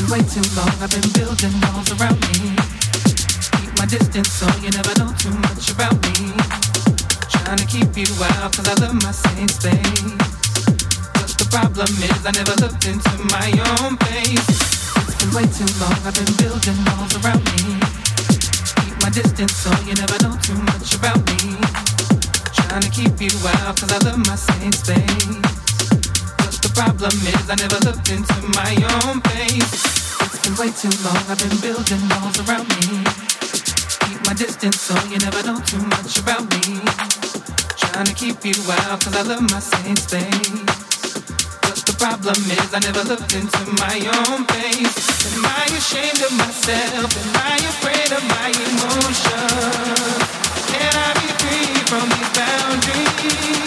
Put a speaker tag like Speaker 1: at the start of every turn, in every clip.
Speaker 1: been way too long. I've been building walls around me. Keep my distance so you never know too much about me. Trying to keep you out cause I love my safe space. But the problem is I never looked into my own face. It's been way too long. I've been building walls around me. Keep my distance so you never know too much about me. Trying to keep you out cause I love my safe space problem is I never looked into my own face. It's been way too long, I've been building walls around me. Keep my distance so you never know too much about me. Trying to keep you out cause I love my same space. But the problem is I never looked into my own face.
Speaker 2: Am I
Speaker 3: ashamed of myself? Am I afraid of my
Speaker 1: emotions? Can I be free from these boundaries?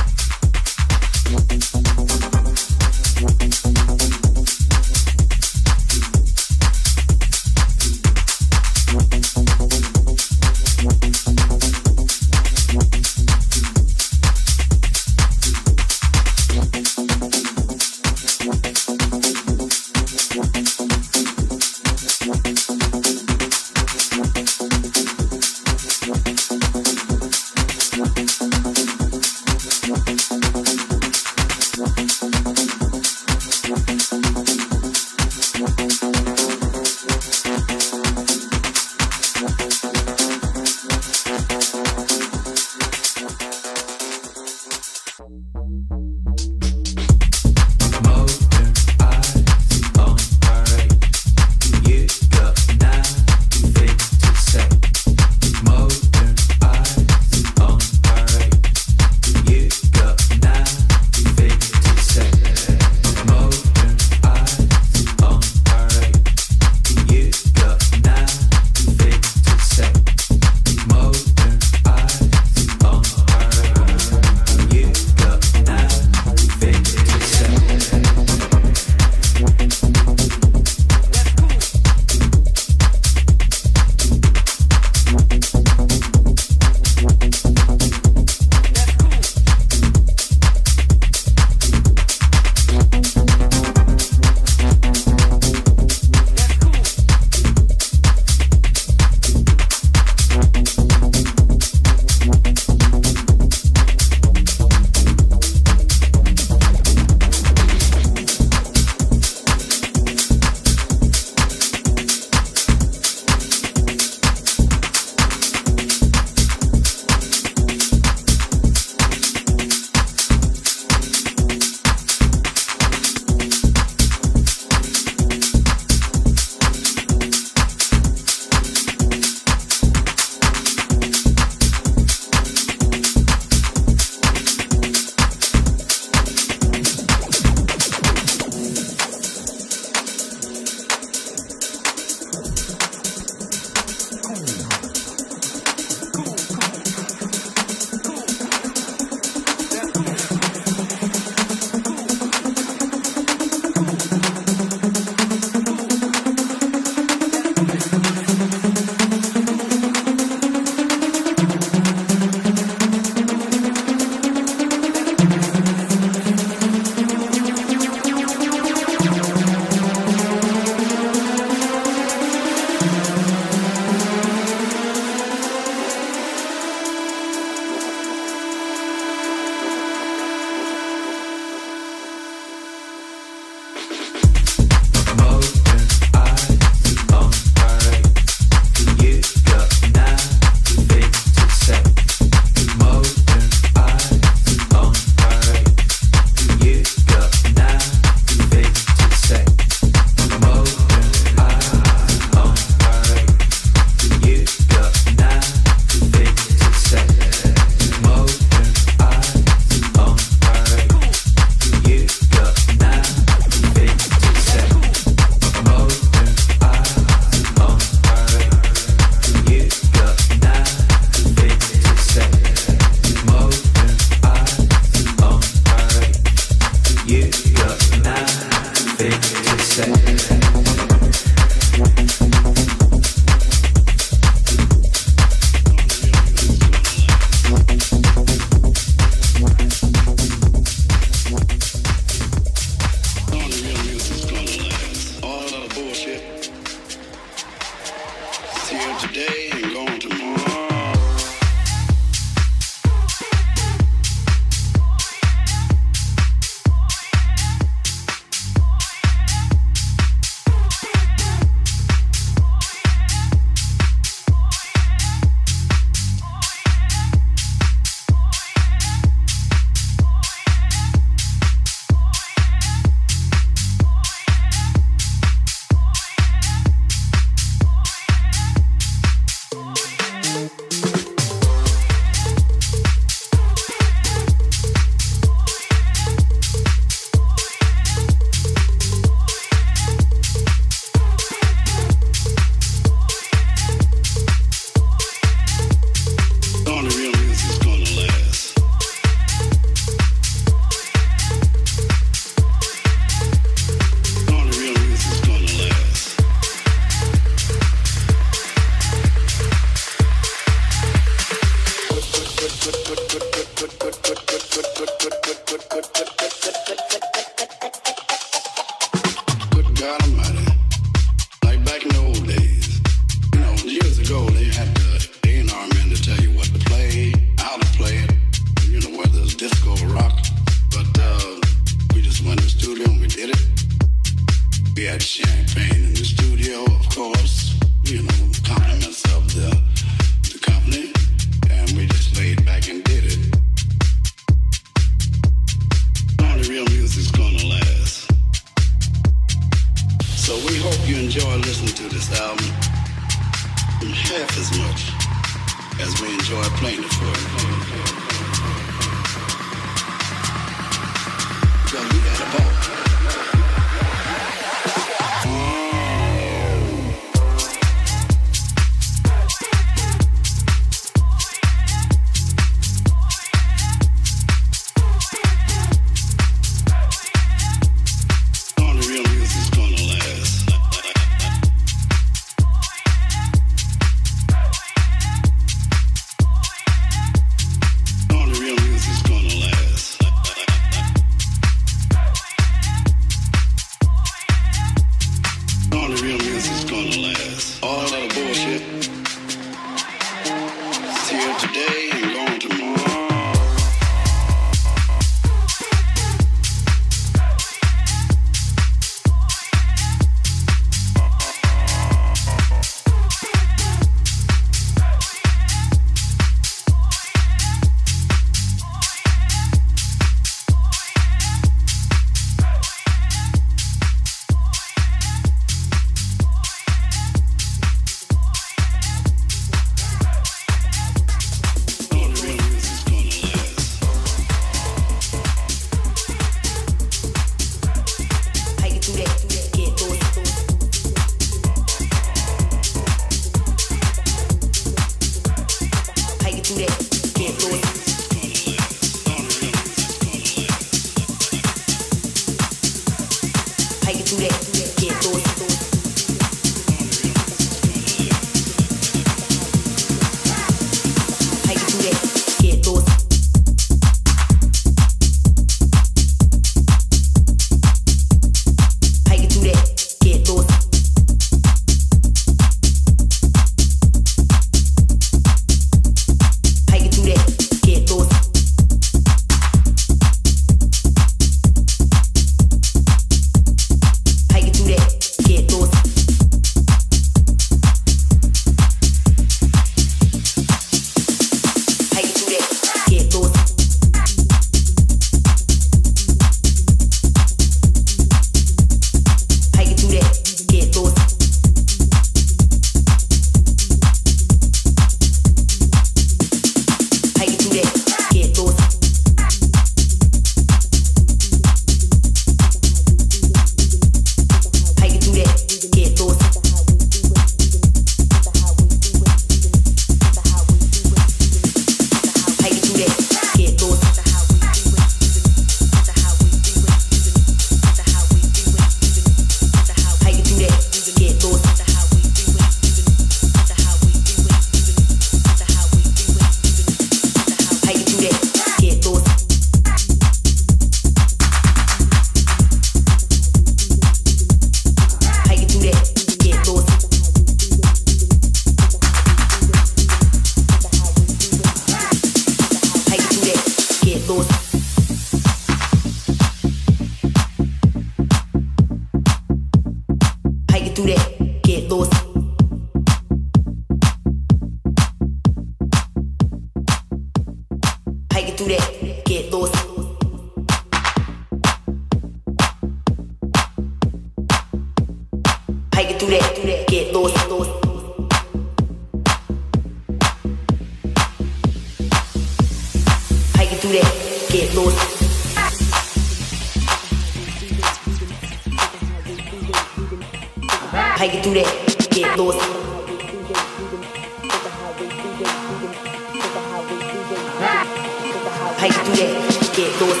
Speaker 4: how you do that?
Speaker 5: Get lost.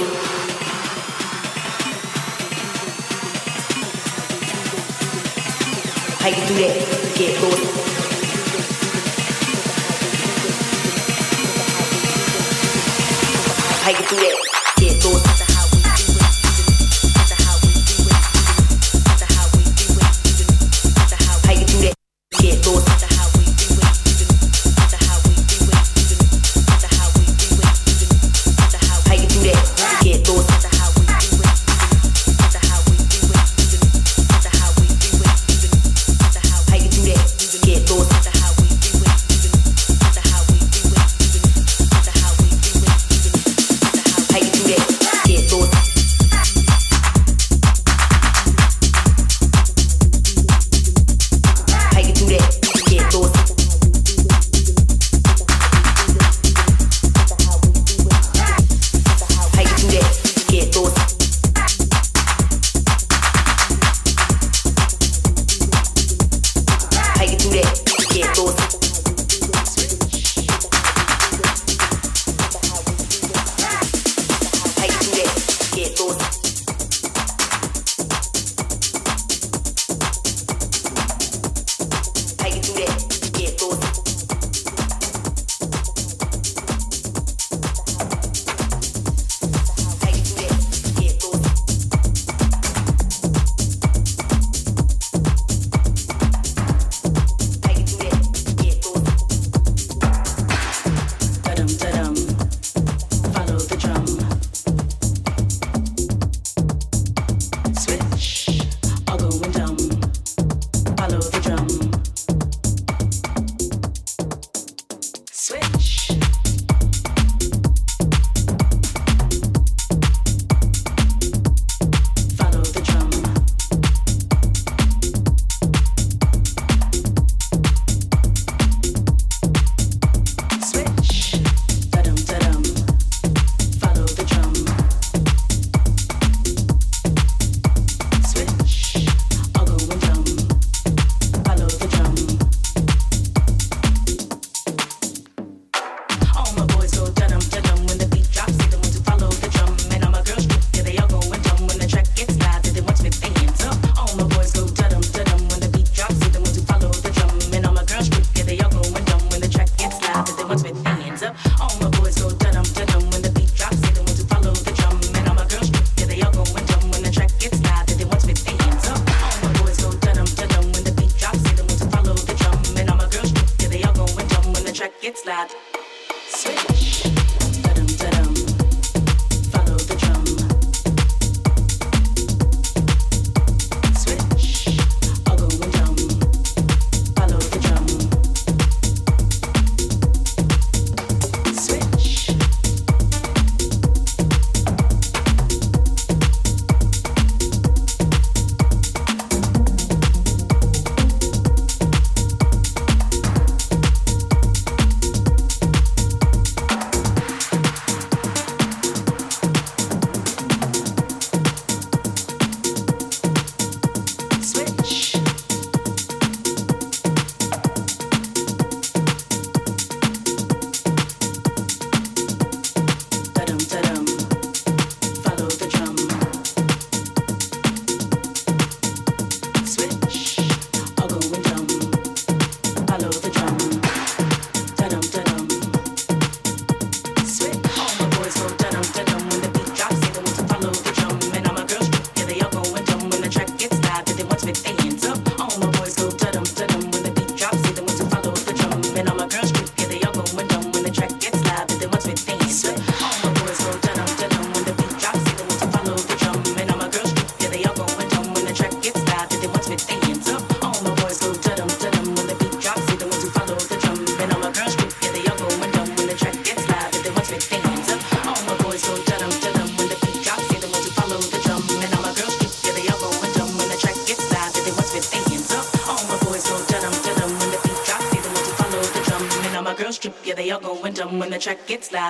Speaker 5: How you do that? Get lost. How you do that?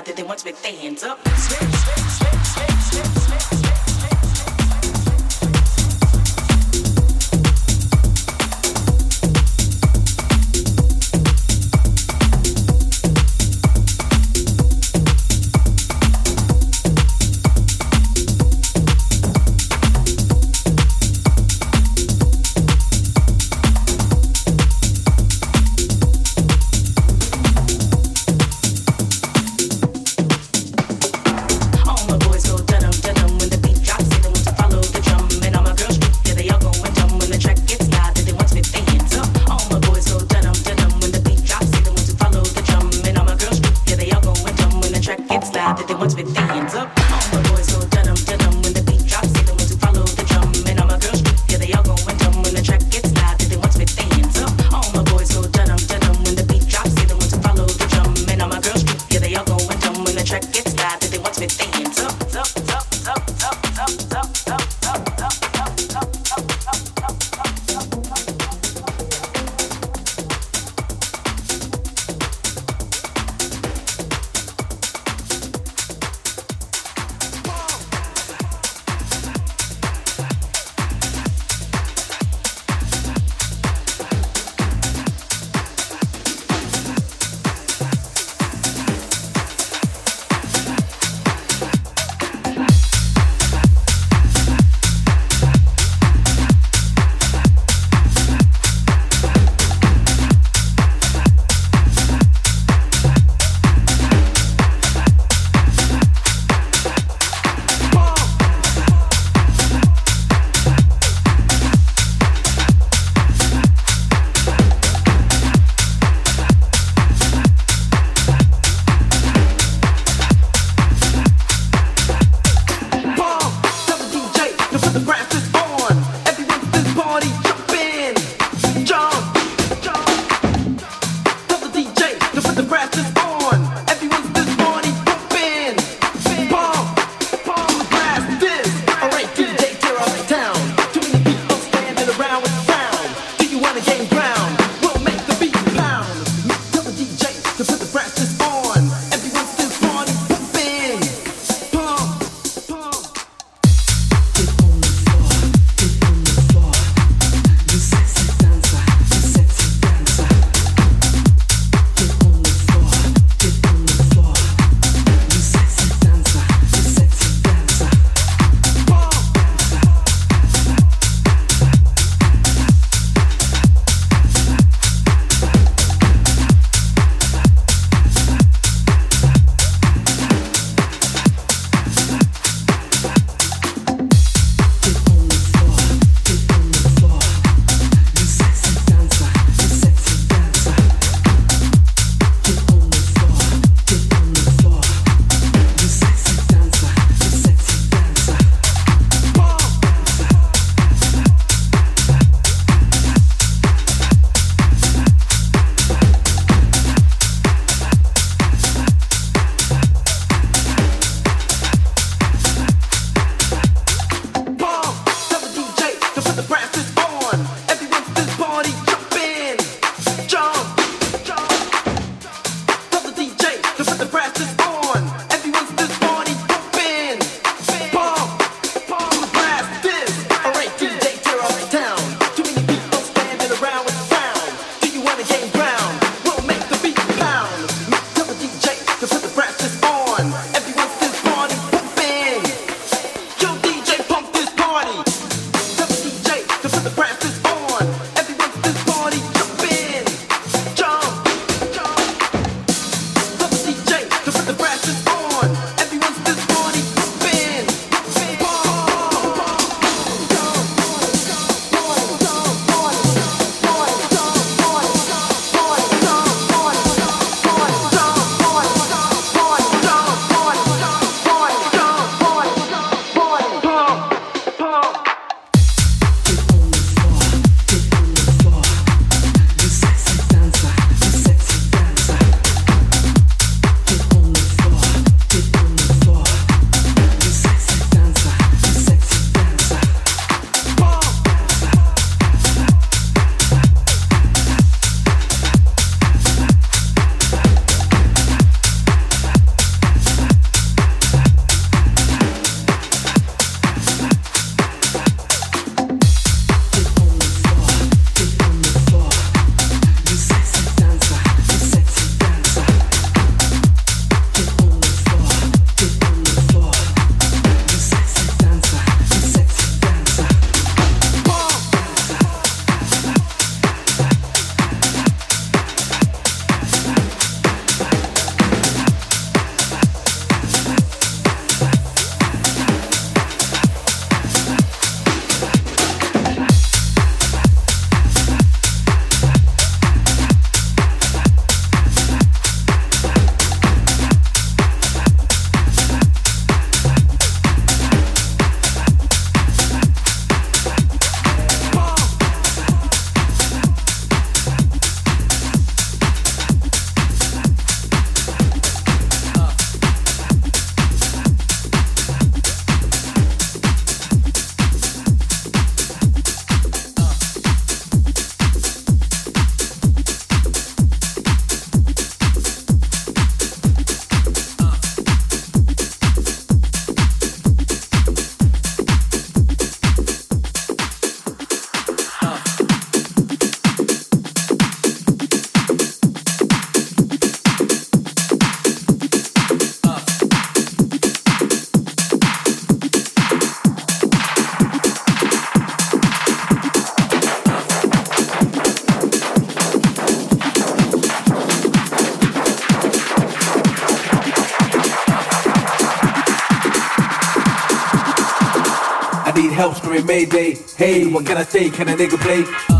Speaker 5: Gets they want to be hands up.
Speaker 6: Mayday. Hey, what can I say? Can a nigga play?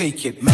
Speaker 7: shake it.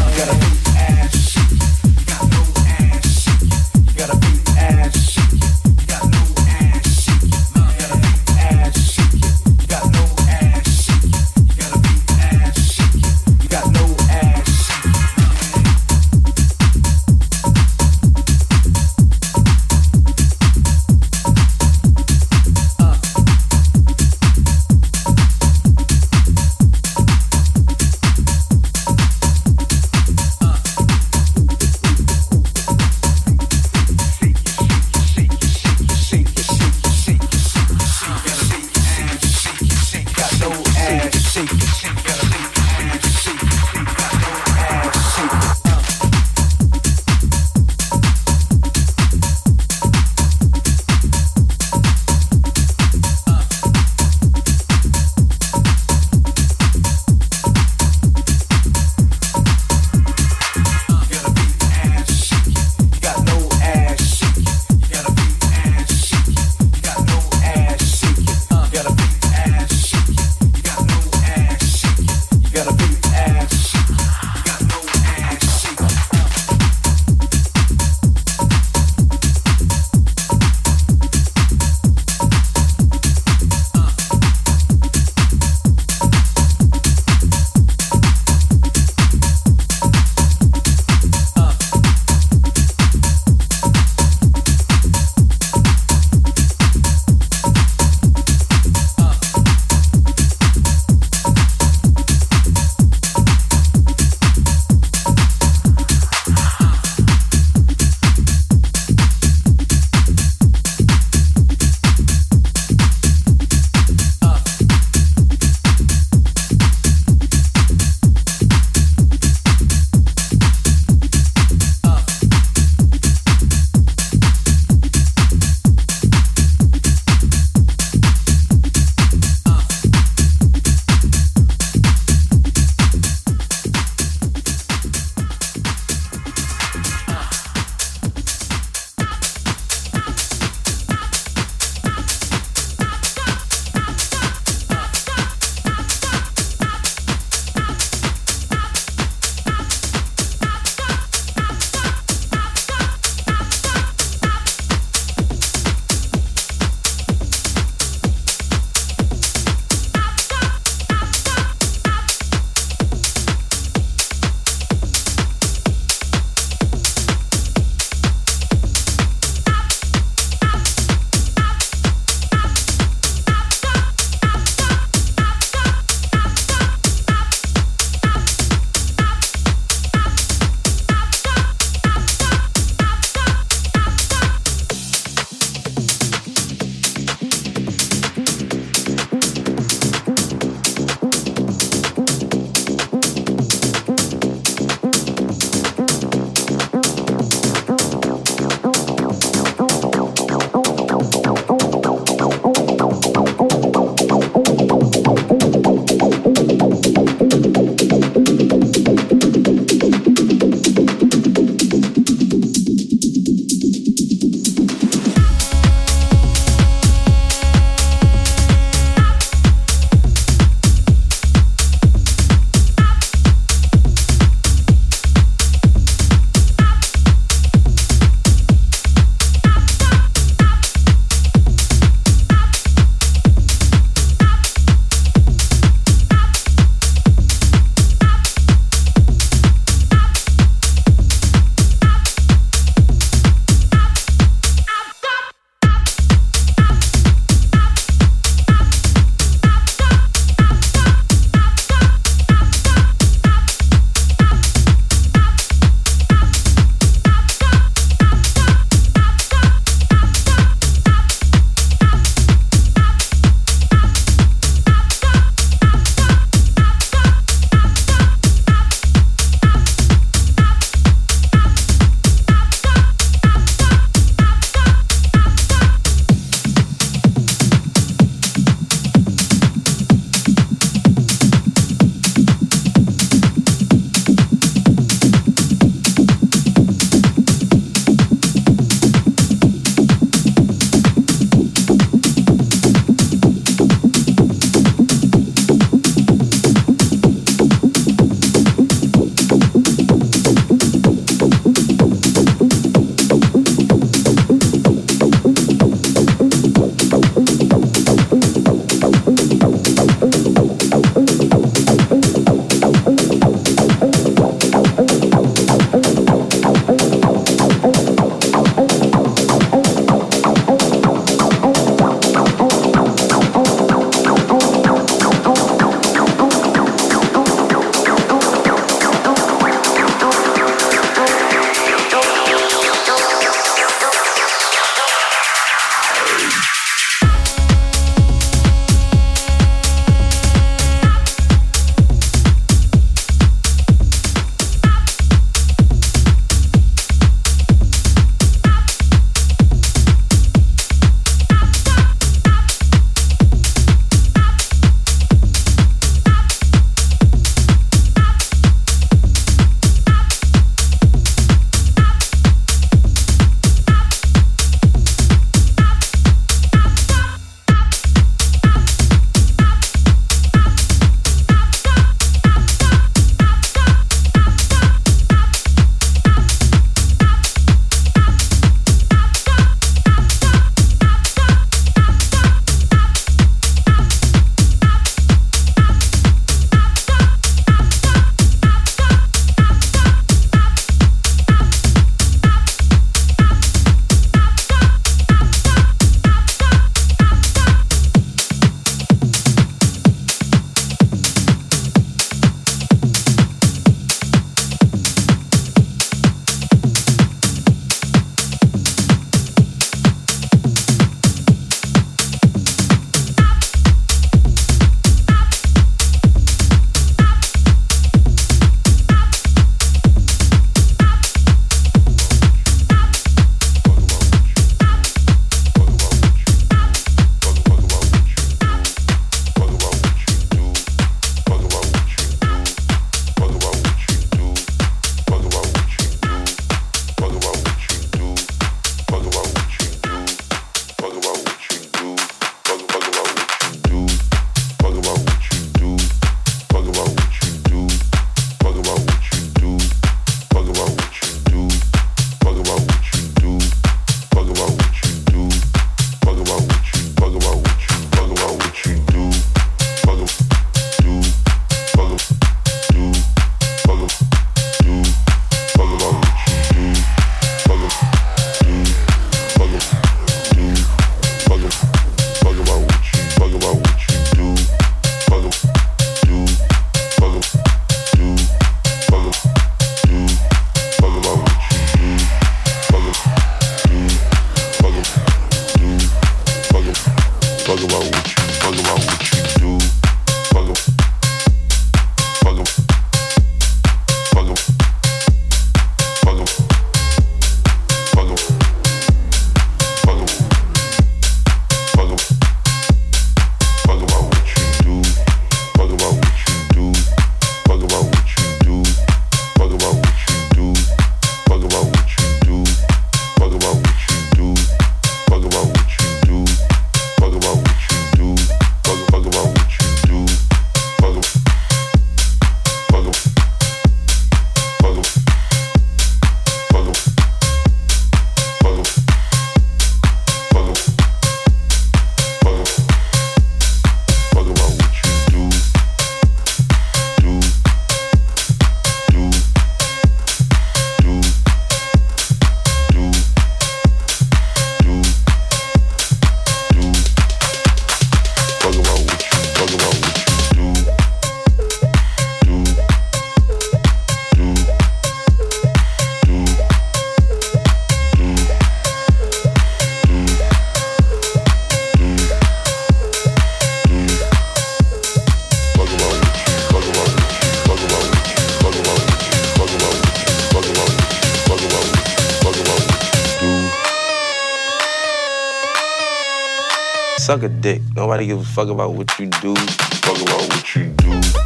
Speaker 7: Nobody gives a fuck about what you do. Fuck about what you do.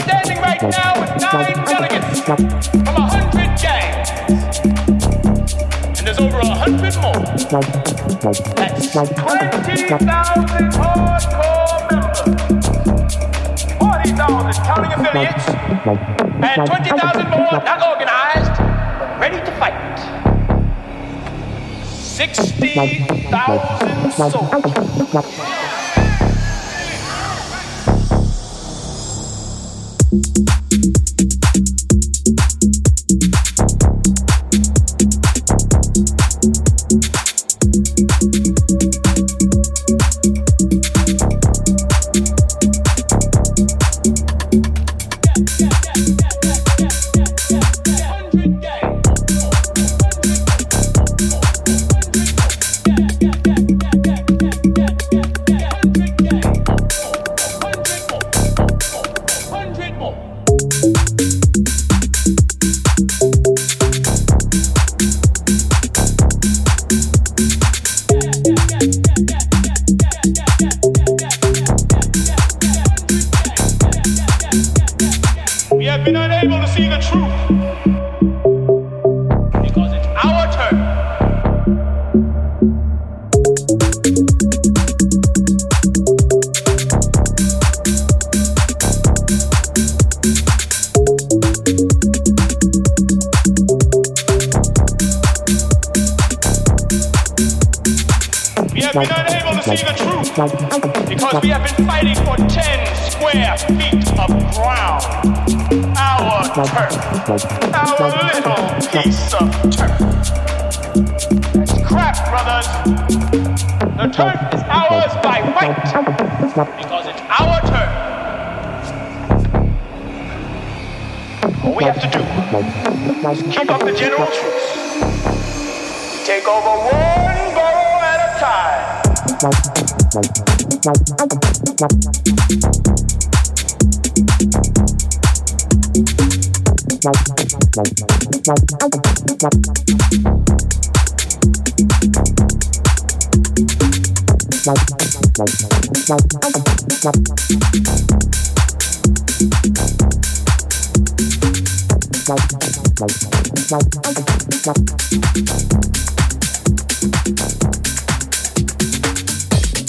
Speaker 8: Standing right now with nine delegates from a hundred gangs. And there's over a hundred more. That's 20,000 hardcore members. 40,000 counting affiliates. And 20,000 more not organized, but ready to fight. 60,000 soldiers.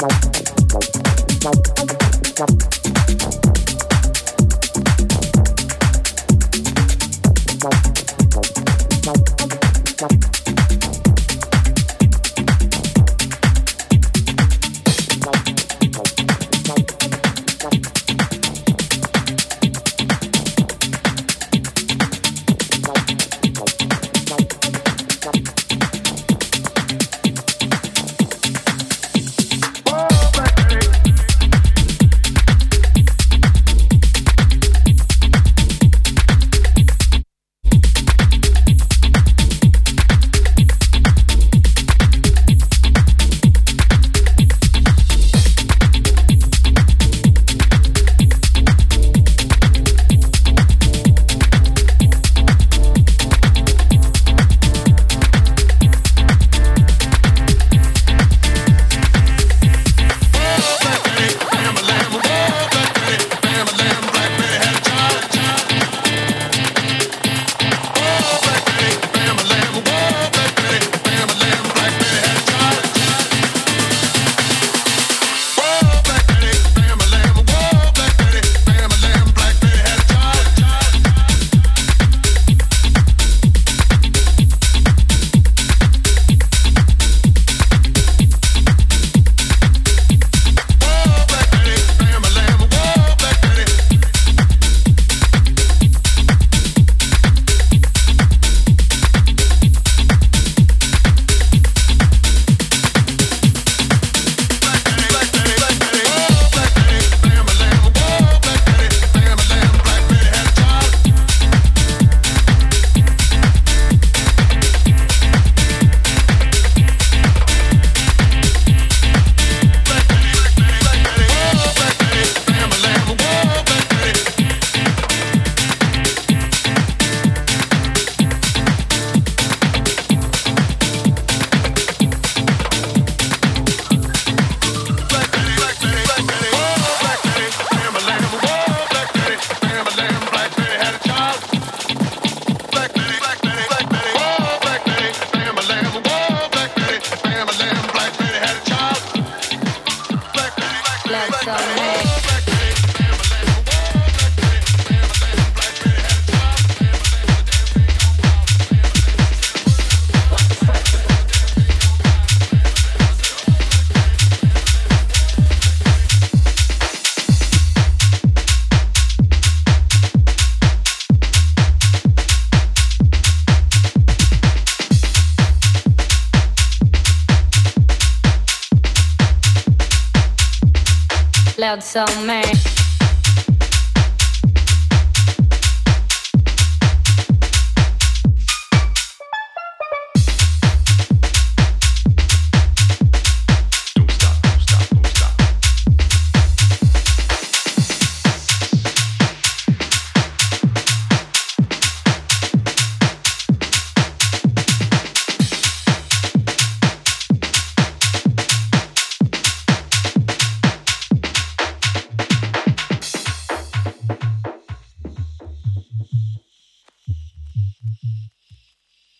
Speaker 8: bye.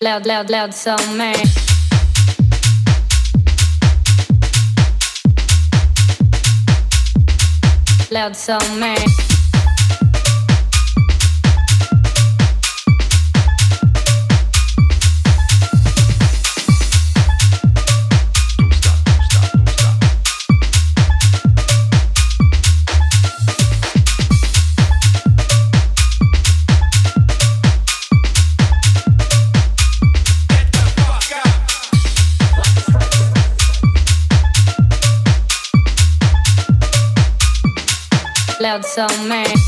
Speaker 9: Loud, loud, loud soul man. Loud soul man. Loud soul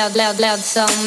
Speaker 9: man. loud, loud, loud soul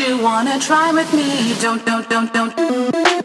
Speaker 5: you wanna
Speaker 10: try with me? Don't, don't, don't, don't.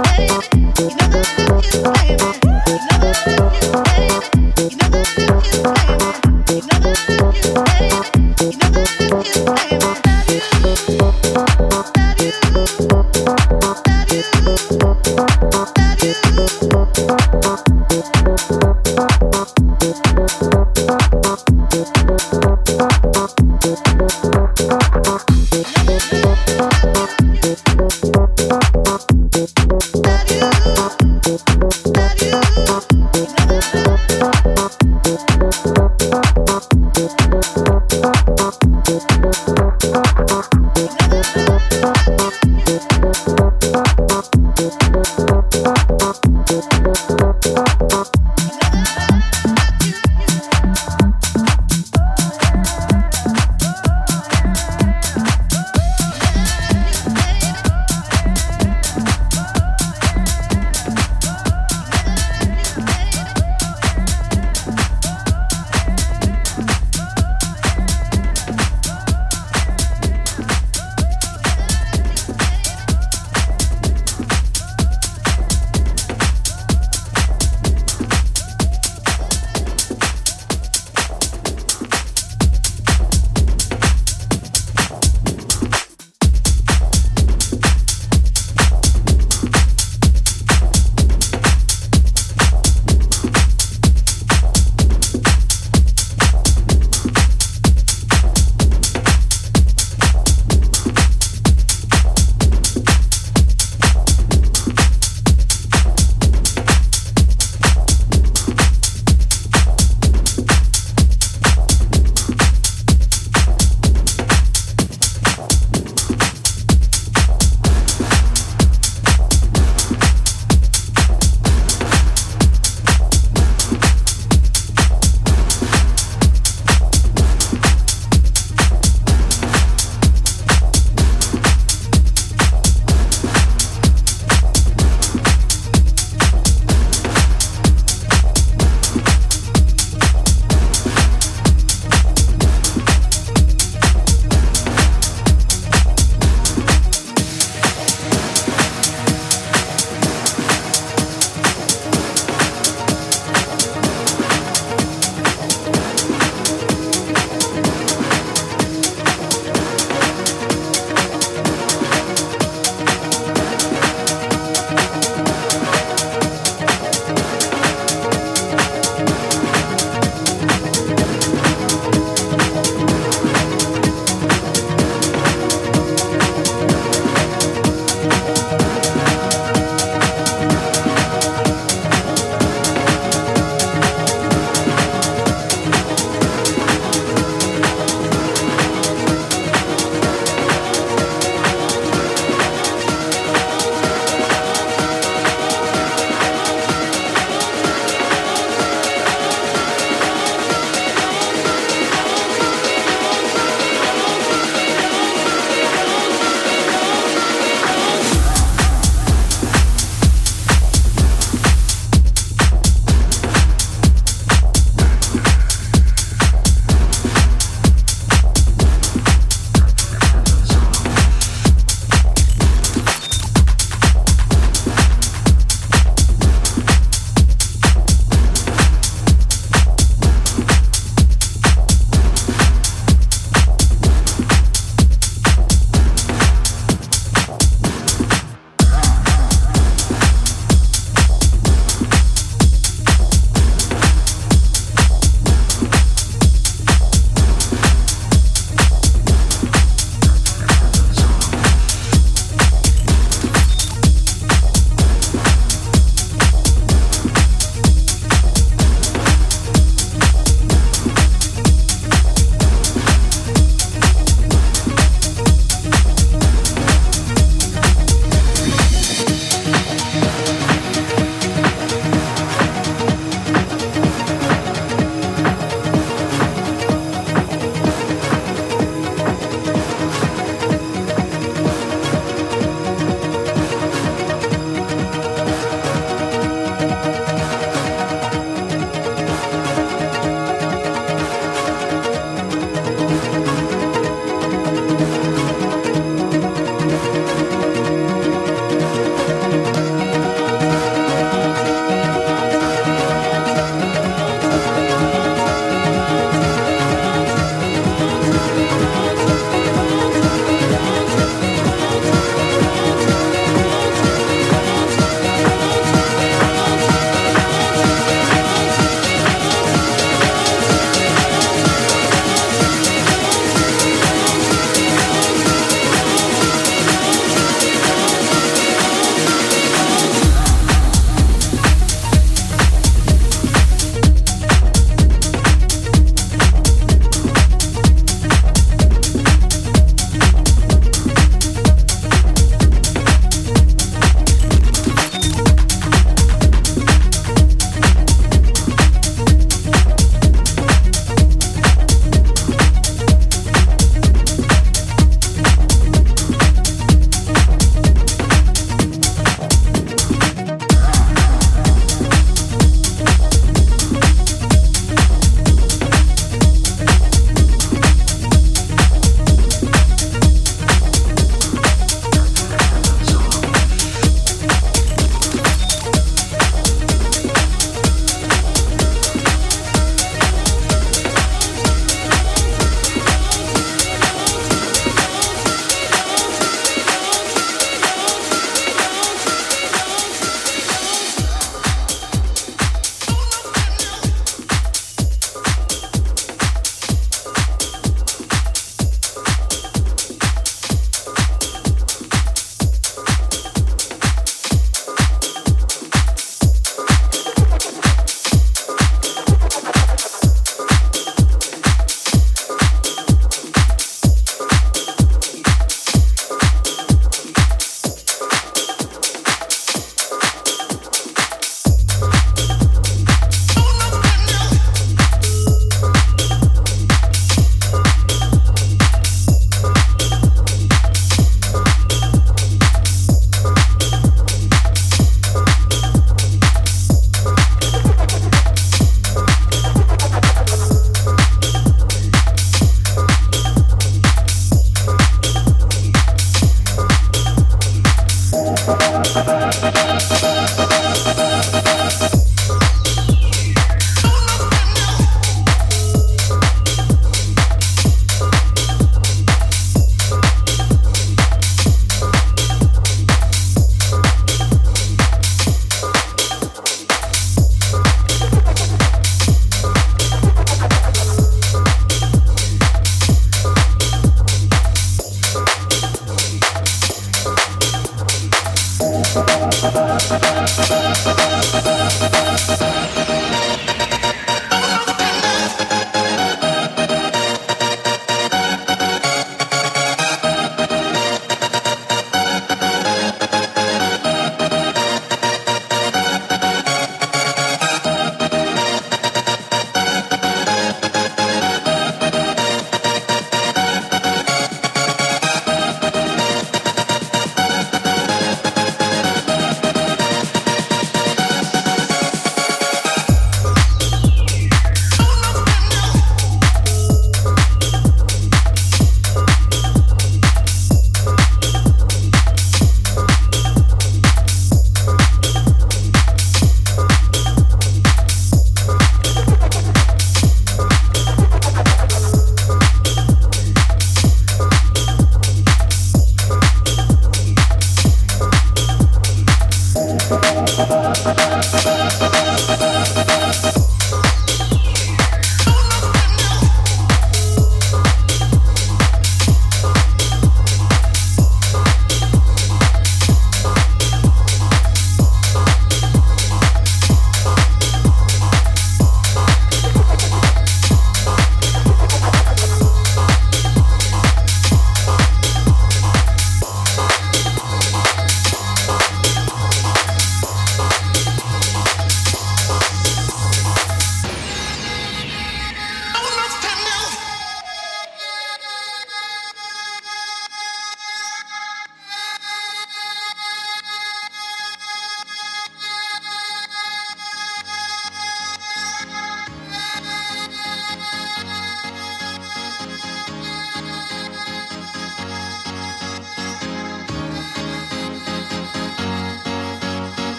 Speaker 11: Baby.